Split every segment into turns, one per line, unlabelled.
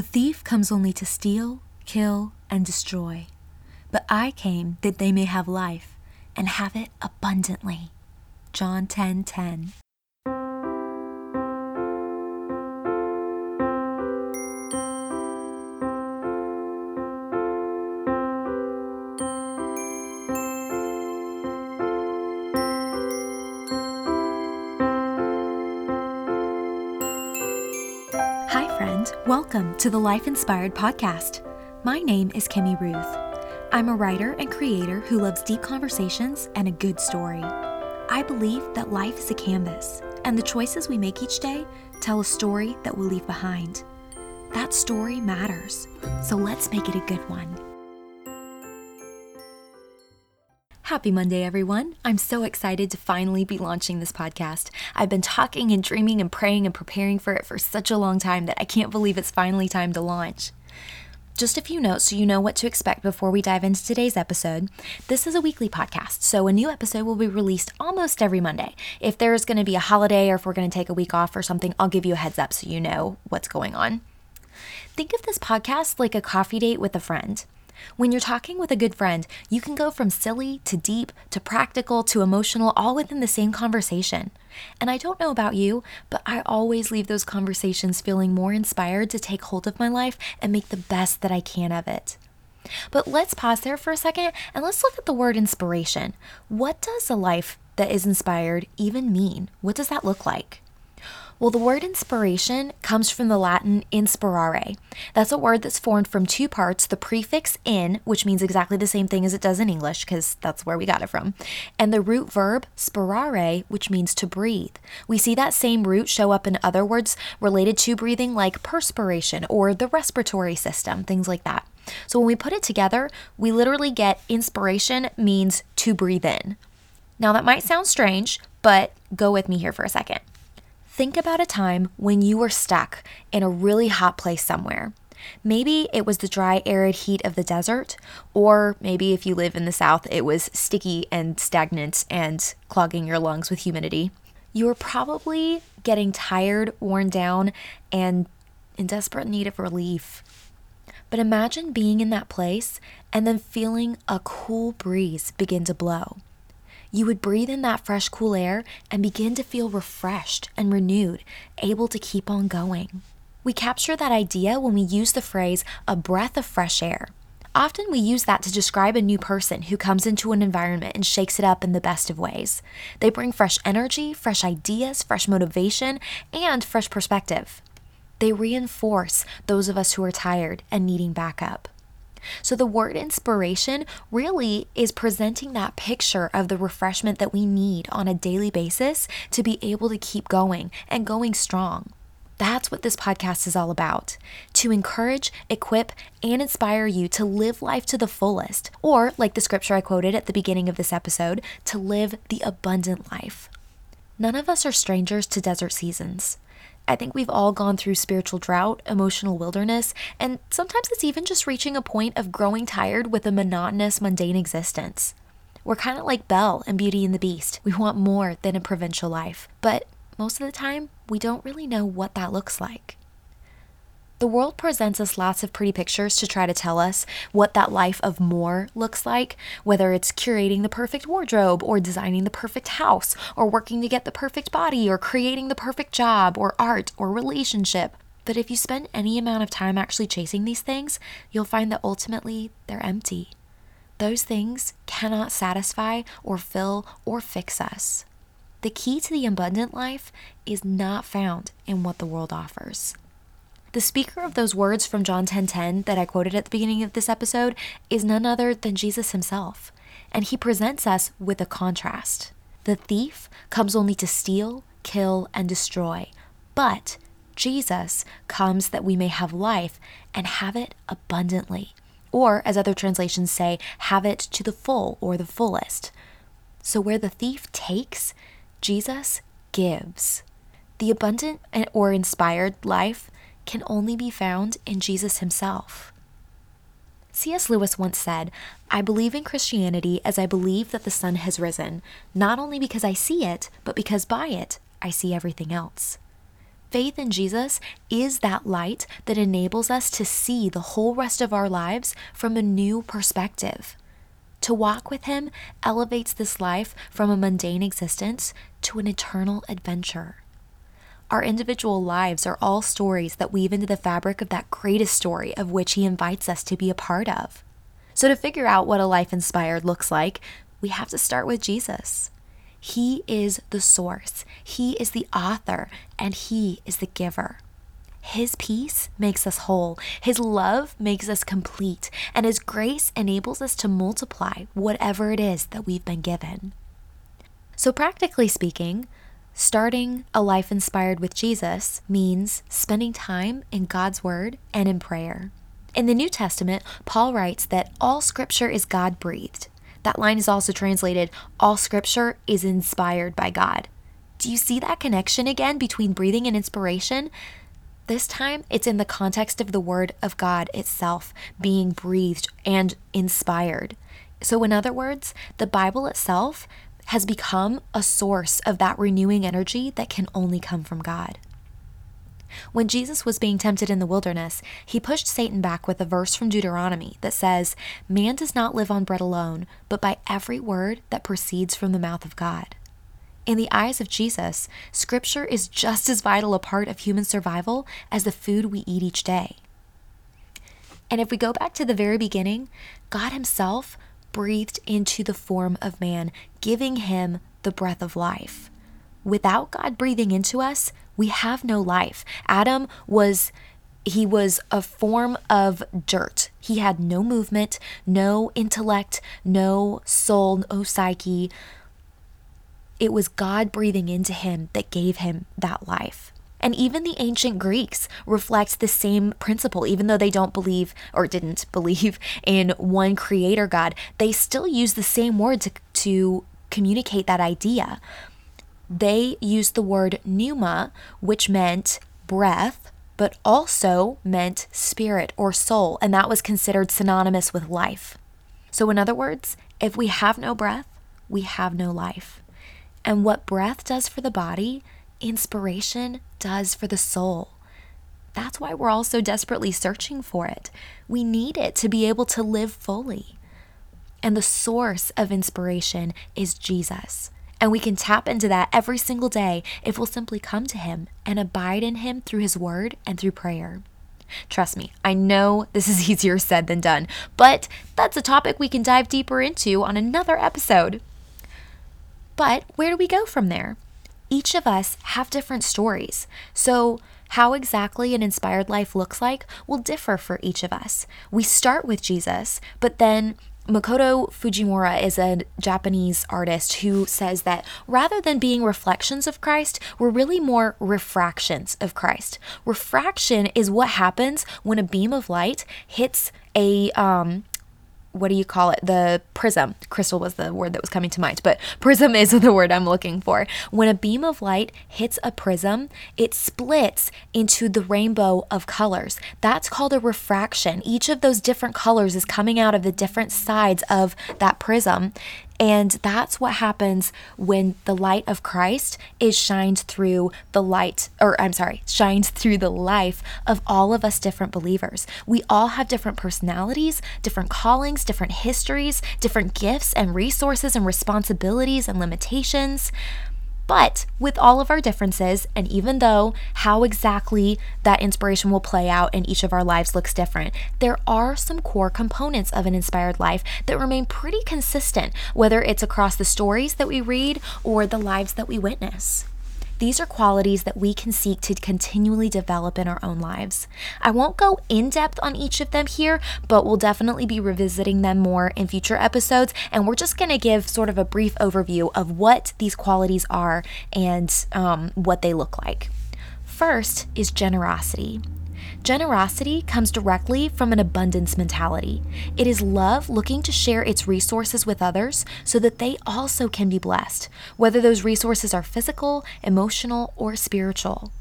The thief comes only to steal, kill, and destroy. But I came that they may have life and have it abundantly. John 10:10. 10, 10. Welcome to the Life Inspired Podcast. My name is Kimmy Ruth. I'm a writer and creator who loves deep conversations and a good story. I believe that life is a canvas, and the choices we make each day tell a story that we'll leave behind. That story matters, so let's make it a good one. Happy Monday, everyone. I'm so excited to finally be launching this podcast. I've been talking and dreaming and praying and preparing for it for such a long time that I can't believe it's finally time to launch. Just a few notes so you know what to expect before we dive into today's episode. This is a weekly podcast, so a new episode will be released almost every Monday. If there's going to be a holiday or if we're going to take a week off or something, I'll give you a heads up so you know what's going on. Think of this podcast like a coffee date with a friend. When you're talking with a good friend, you can go from silly to deep to practical to emotional all within the same conversation. And I don't know about you, but I always leave those conversations feeling more inspired to take hold of my life and make the best that I can of it. But let's pause there for a second and let's look at the word inspiration. What does a life that is inspired even mean? What does that look like? Well, the word inspiration comes from the Latin inspirare. That's a word that's formed from two parts the prefix in, which means exactly the same thing as it does in English, because that's where we got it from, and the root verb spirare, which means to breathe. We see that same root show up in other words related to breathing, like perspiration or the respiratory system, things like that. So when we put it together, we literally get inspiration means to breathe in. Now, that might sound strange, but go with me here for a second. Think about a time when you were stuck in a really hot place somewhere. Maybe it was the dry, arid heat of the desert, or maybe if you live in the South, it was sticky and stagnant and clogging your lungs with humidity. You were probably getting tired, worn down, and in desperate need of relief. But imagine being in that place and then feeling a cool breeze begin to blow you would breathe in that fresh, cool air and begin to feel refreshed and renewed, able to keep on going. We capture that idea when we use the phrase a breath of fresh air. Often we use that to describe a new person who comes into an environment and shakes it up in the best of ways. They bring fresh energy, fresh ideas, fresh motivation, and fresh perspective. They reinforce those of us who are tired and needing backup. So, the word inspiration really is presenting that picture of the refreshment that we need on a daily basis to be able to keep going and going strong. That's what this podcast is all about to encourage, equip, and inspire you to live life to the fullest, or, like the scripture I quoted at the beginning of this episode, to live the abundant life. None of us are strangers to desert seasons. I think we've all gone through spiritual drought, emotional wilderness, and sometimes it's even just reaching a point of growing tired with a monotonous, mundane existence. We're kind of like Belle in Beauty and the Beast. We want more than a provincial life, but most of the time, we don't really know what that looks like. The world presents us lots of pretty pictures to try to tell us what that life of more looks like, whether it's curating the perfect wardrobe, or designing the perfect house, or working to get the perfect body, or creating the perfect job, or art, or relationship. But if you spend any amount of time actually chasing these things, you'll find that ultimately they're empty. Those things cannot satisfy, or fill, or fix us. The key to the abundant life is not found in what the world offers. The speaker of those words from John 10:10 10, 10 that I quoted at the beginning of this episode is none other than Jesus himself, and he presents us with a contrast. The thief comes only to steal, kill, and destroy, but Jesus comes that we may have life and have it abundantly. Or, as other translations say, have it to the full or the fullest. So, where the thief takes, Jesus gives. The abundant or inspired life can only be found in Jesus himself. C.S. Lewis once said, I believe in Christianity as I believe that the sun has risen, not only because I see it, but because by it I see everything else. Faith in Jesus is that light that enables us to see the whole rest of our lives from a new perspective. To walk with Him elevates this life from a mundane existence to an eternal adventure. Our individual lives are all stories that weave into the fabric of that greatest story of which He invites us to be a part of. So, to figure out what a life inspired looks like, we have to start with Jesus. He is the source, He is the author, and He is the giver. His peace makes us whole. His love makes us complete. And His grace enables us to multiply whatever it is that we've been given. So, practically speaking, starting a life inspired with Jesus means spending time in God's Word and in prayer. In the New Testament, Paul writes that all scripture is God breathed. That line is also translated, all scripture is inspired by God. Do you see that connection again between breathing and inspiration? This time, it's in the context of the Word of God itself being breathed and inspired. So, in other words, the Bible itself has become a source of that renewing energy that can only come from God. When Jesus was being tempted in the wilderness, he pushed Satan back with a verse from Deuteronomy that says, Man does not live on bread alone, but by every word that proceeds from the mouth of God. In the eyes of Jesus, Scripture is just as vital a part of human survival as the food we eat each day. And if we go back to the very beginning, God Himself breathed into the form of man, giving him the breath of life. Without God breathing into us, we have no life. Adam was he was a form of dirt. He had no movement, no intellect, no soul, no psyche, it was God breathing into him that gave him that life. And even the ancient Greeks reflect the same principle, even though they don't believe or didn't believe in one creator God, they still use the same word to, to communicate that idea. They used the word pneuma, which meant breath, but also meant spirit or soul, and that was considered synonymous with life. So, in other words, if we have no breath, we have no life. And what breath does for the body, inspiration does for the soul. That's why we're all so desperately searching for it. We need it to be able to live fully. And the source of inspiration is Jesus. And we can tap into that every single day if we'll simply come to Him and abide in Him through His Word and through prayer. Trust me, I know this is easier said than done, but that's a topic we can dive deeper into on another episode. But where do we go from there? Each of us have different stories. So, how exactly an inspired life looks like will differ for each of us. We start with Jesus, but then Makoto Fujimura is a Japanese artist who says that rather than being reflections of Christ, we're really more refractions of Christ. Refraction is what happens when a beam of light hits a um, what do you call it? The prism. Crystal was the word that was coming to mind, but prism is the word I'm looking for. When a beam of light hits a prism, it splits into the rainbow of colors. That's called a refraction. Each of those different colors is coming out of the different sides of that prism. And that's what happens when the light of Christ is shined through the light, or I'm sorry, shines through the life of all of us different believers. We all have different personalities, different callings, different histories, different gifts and resources and responsibilities and limitations. But with all of our differences, and even though how exactly that inspiration will play out in each of our lives looks different, there are some core components of an inspired life that remain pretty consistent, whether it's across the stories that we read or the lives that we witness. These are qualities that we can seek to continually develop in our own lives. I won't go in depth on each of them here, but we'll definitely be revisiting them more in future episodes. And we're just going to give sort of a brief overview of what these qualities are and um, what they look like. First is generosity. Generosity comes directly from an abundance mentality. It is love looking to share its resources with others so that they also can be blessed, whether those resources are physical, emotional, or spiritual.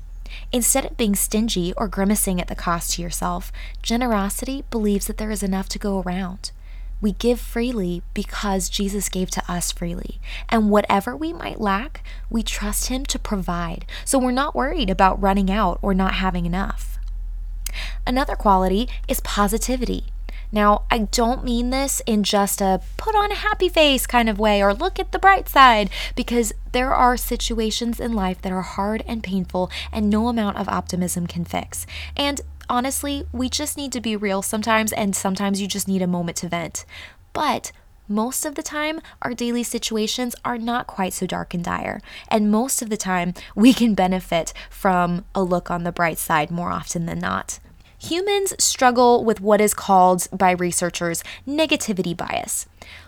Instead of being stingy or grimacing at the cost to yourself, generosity believes that there is enough to go around. We give freely because Jesus gave to us freely. And whatever we might lack, we trust Him to provide. So we're not worried about running out or not having enough. Another quality is positivity. Now, I don't mean this in just a put on a happy face kind of way or look at the bright side, because there are situations in life that are hard and painful and no amount of optimism can fix. And honestly, we just need to be real sometimes, and sometimes you just need a moment to vent. But most of the time, our daily situations are not quite so dark and dire. And most of the time, we can benefit from a look on the bright side more often than not. Humans struggle with what is called by researchers negativity bias.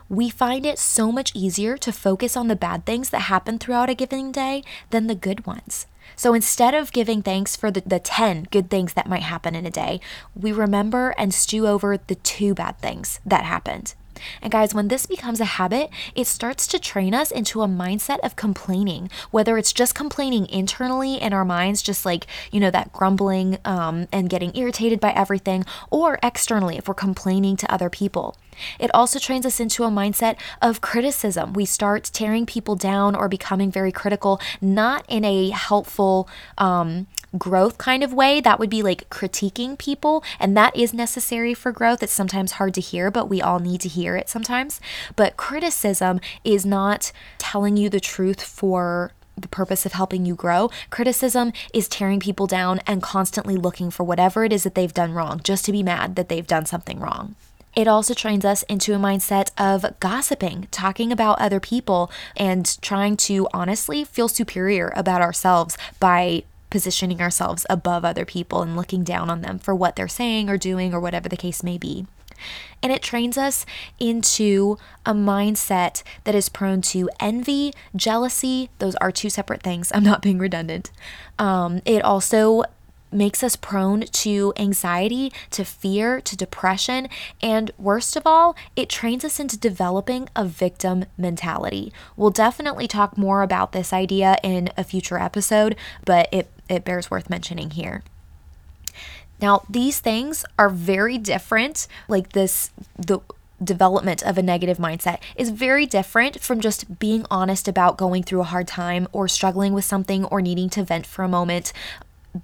We find it so much easier to focus on the bad things that happen throughout a given day than the good ones. So instead of giving thanks for the, the 10 good things that might happen in a day, we remember and stew over the two bad things that happened. And guys, when this becomes a habit, it starts to train us into a mindset of complaining, whether it's just complaining internally in our minds, just like, you know, that grumbling um, and getting irritated by everything, or externally if we're complaining to other people. It also trains us into a mindset of criticism. We start tearing people down or becoming very critical, not in a helpful, um, growth kind of way, that would be like critiquing people. And that is necessary for growth. It's sometimes hard to hear, but we all need to hear it sometimes. But criticism is not telling you the truth for the purpose of helping you grow. Criticism is tearing people down and constantly looking for whatever it is that they've done wrong, just to be mad that they've done something wrong. It also trains us into a mindset of gossiping, talking about other people, and trying to honestly feel superior about ourselves by positioning ourselves above other people and looking down on them for what they're saying or doing or whatever the case may be. And it trains us into a mindset that is prone to envy, jealousy. Those are two separate things. I'm not being redundant. Um, it also makes us prone to anxiety, to fear, to depression, and worst of all, it trains us into developing a victim mentality. We'll definitely talk more about this idea in a future episode, but it, it bears worth mentioning here. Now, these things are very different, like this, the development of a negative mindset is very different from just being honest about going through a hard time or struggling with something or needing to vent for a moment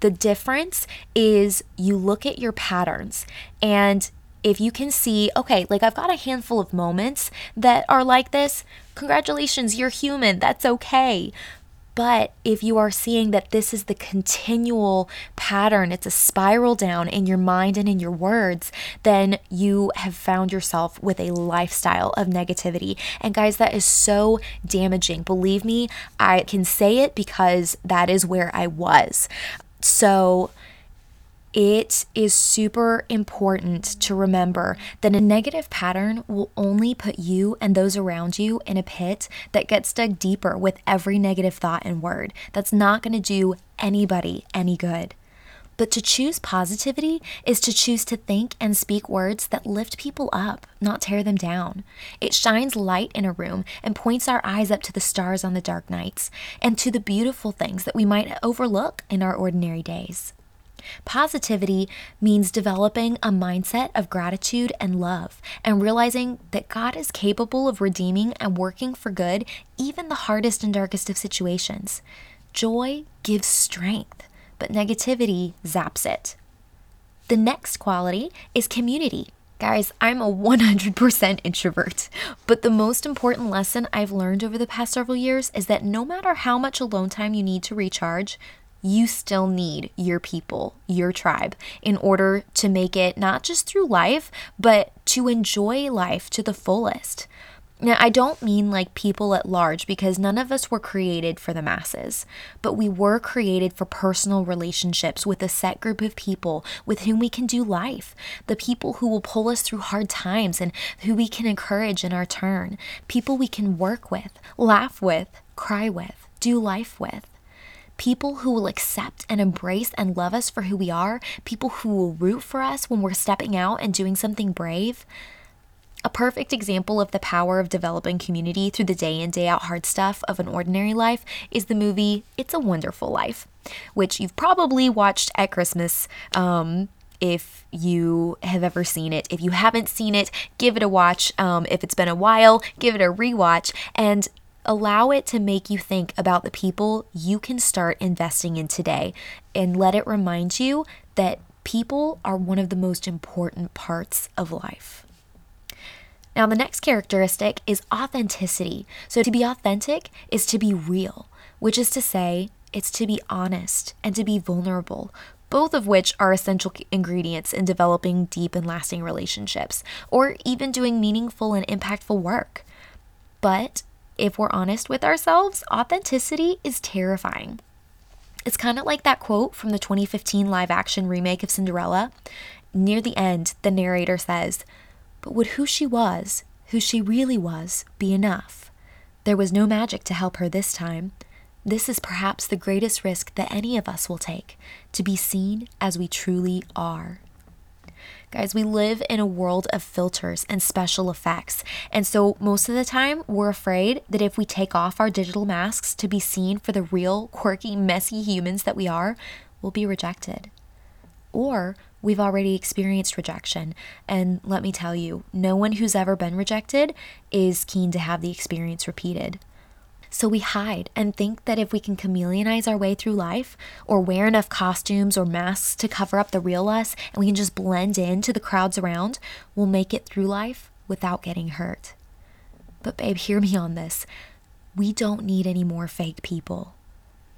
the difference is you look at your patterns and if you can see, okay, like I've got a handful of moments that are like this, congratulations, you're human, that's okay. But if you are seeing that this is the continual pattern, it's a spiral down in your mind and in your words, then you have found yourself with a lifestyle of negativity. And guys, that is so damaging. Believe me, I can say it because that is where I was. So, it is super important to remember that a negative pattern will only put you and those around you in a pit that gets dug deeper with every negative thought and word. That's not going to do anybody any good. But to choose positivity is to choose to think and speak words that lift people up, not tear them down. It shines light in a room and points our eyes up to the stars on the dark nights and to the beautiful things that we might overlook in our ordinary days. Positivity means developing a mindset of gratitude and love and realizing that God is capable of redeeming and working for good even the hardest and darkest of situations. Joy gives strength but negativity zaps it. The next quality is community. Guys, I'm a 100% introvert, but the most important lesson I've learned over the past several years is that no matter how much alone time you need to recharge, you still need your people, your tribe, in order to make it not just through life, but to enjoy life to the fullest. Now, I don't mean like people at large because none of us were created for the masses, but we were created for personal relationships with a set group of people with whom we can do life, the people who will pull us through hard times and who we can encourage in our turn, people we can work with, laugh with, cry with, do life with. People who will accept and embrace and love us for who we are, people who will root for us when we're stepping out and doing something brave. A perfect example of the power of developing community through the day in, day out hard stuff of an ordinary life is the movie It's a Wonderful Life, which you've probably watched at Christmas. Um, if you have ever seen it. If you haven't seen it, give it a watch. Um, if it's been a while, give it a rewatch and allow it to make you think about the people you can start investing in today and let it remind you that people are one of the most important parts of life. Now, the next characteristic is authenticity. So, to be authentic is to be real, which is to say, it's to be honest and to be vulnerable, both of which are essential ingredients in developing deep and lasting relationships, or even doing meaningful and impactful work. But if we're honest with ourselves, authenticity is terrifying. It's kind of like that quote from the 2015 live action remake of Cinderella. Near the end, the narrator says, but would who she was, who she really was, be enough? There was no magic to help her this time. This is perhaps the greatest risk that any of us will take to be seen as we truly are. Guys, we live in a world of filters and special effects. And so, most of the time, we're afraid that if we take off our digital masks to be seen for the real, quirky, messy humans that we are, we'll be rejected. Or we've already experienced rejection. And let me tell you, no one who's ever been rejected is keen to have the experience repeated. So we hide and think that if we can chameleonize our way through life or wear enough costumes or masks to cover up the real us and we can just blend in to the crowds around, we'll make it through life without getting hurt. But, babe, hear me on this. We don't need any more fake people.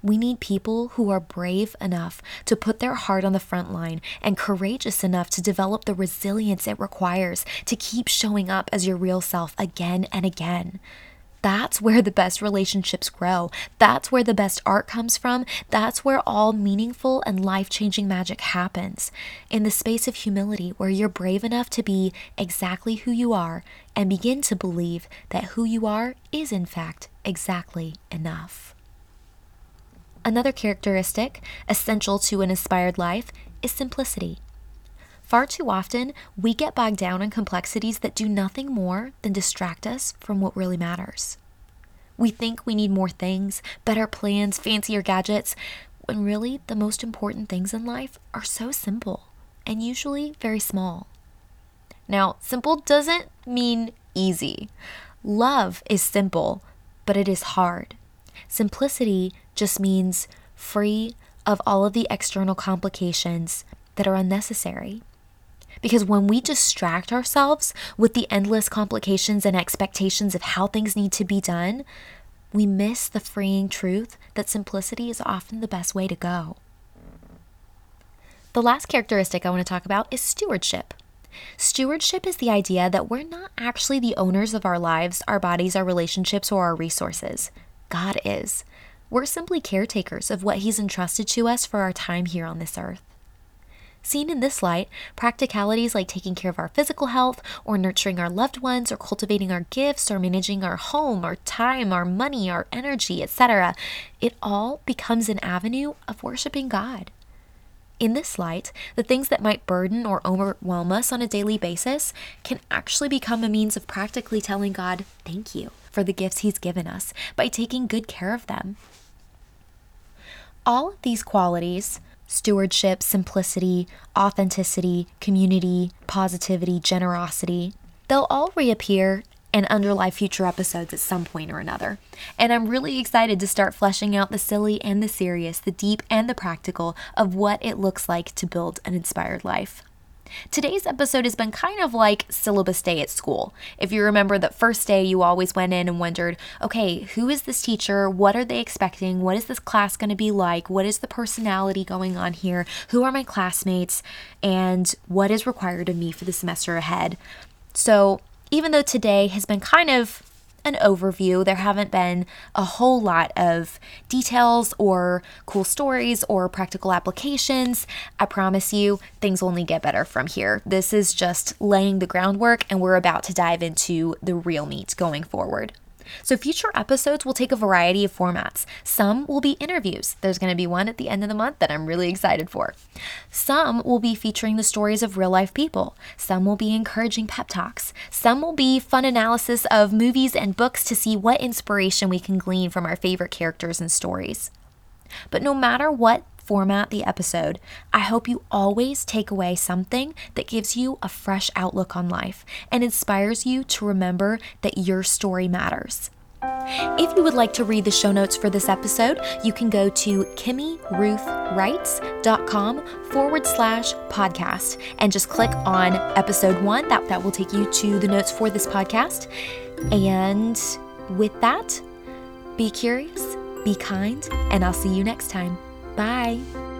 We need people who are brave enough to put their heart on the front line and courageous enough to develop the resilience it requires to keep showing up as your real self again and again. That's where the best relationships grow. That's where the best art comes from. That's where all meaningful and life changing magic happens. In the space of humility, where you're brave enough to be exactly who you are and begin to believe that who you are is, in fact, exactly enough. Another characteristic essential to an inspired life is simplicity. Far too often, we get bogged down in complexities that do nothing more than distract us from what really matters. We think we need more things, better plans, fancier gadgets, when really the most important things in life are so simple and usually very small. Now, simple doesn't mean easy. Love is simple, but it is hard. Simplicity just means free of all of the external complications that are unnecessary. Because when we distract ourselves with the endless complications and expectations of how things need to be done, we miss the freeing truth that simplicity is often the best way to go. The last characteristic I want to talk about is stewardship. Stewardship is the idea that we're not actually the owners of our lives, our bodies, our relationships, or our resources. God is. We're simply caretakers of what He's entrusted to us for our time here on this earth. Seen in this light, practicalities like taking care of our physical health, or nurturing our loved ones, or cultivating our gifts, or managing our home, our time, our money, our energy, etc., it all becomes an avenue of worshiping God. In this light, the things that might burden or overwhelm us on a daily basis can actually become a means of practically telling God, thank you for the gifts He's given us by taking good care of them. All of these qualities stewardship, simplicity, authenticity, community, positivity, generosity they'll all reappear and underlie future episodes at some point or another. And I'm really excited to start fleshing out the silly and the serious, the deep and the practical of what it looks like to build an inspired life. Today's episode has been kind of like syllabus day at school. If you remember that first day, you always went in and wondered, okay, who is this teacher? What are they expecting? What is this class going to be like? What is the personality going on here? Who are my classmates? And what is required of me for the semester ahead? So, even though today has been kind of an overview. There haven't been a whole lot of details or cool stories or practical applications. I promise you, things only get better from here. This is just laying the groundwork, and we're about to dive into the real meat going forward. So, future episodes will take a variety of formats. Some will be interviews. There's going to be one at the end of the month that I'm really excited for. Some will be featuring the stories of real life people. Some will be encouraging pep talks. Some will be fun analysis of movies and books to see what inspiration we can glean from our favorite characters and stories. But no matter what format the episode, I hope you always take away something that gives you a fresh outlook on life and inspires you to remember that your story matters. If you would like to read the show notes for this episode, you can go to kimmyruthwrites.com forward slash podcast and just click on episode one. That, that will take you to the notes for this podcast. And with that, be curious, be kind, and I'll see you next time. Bye.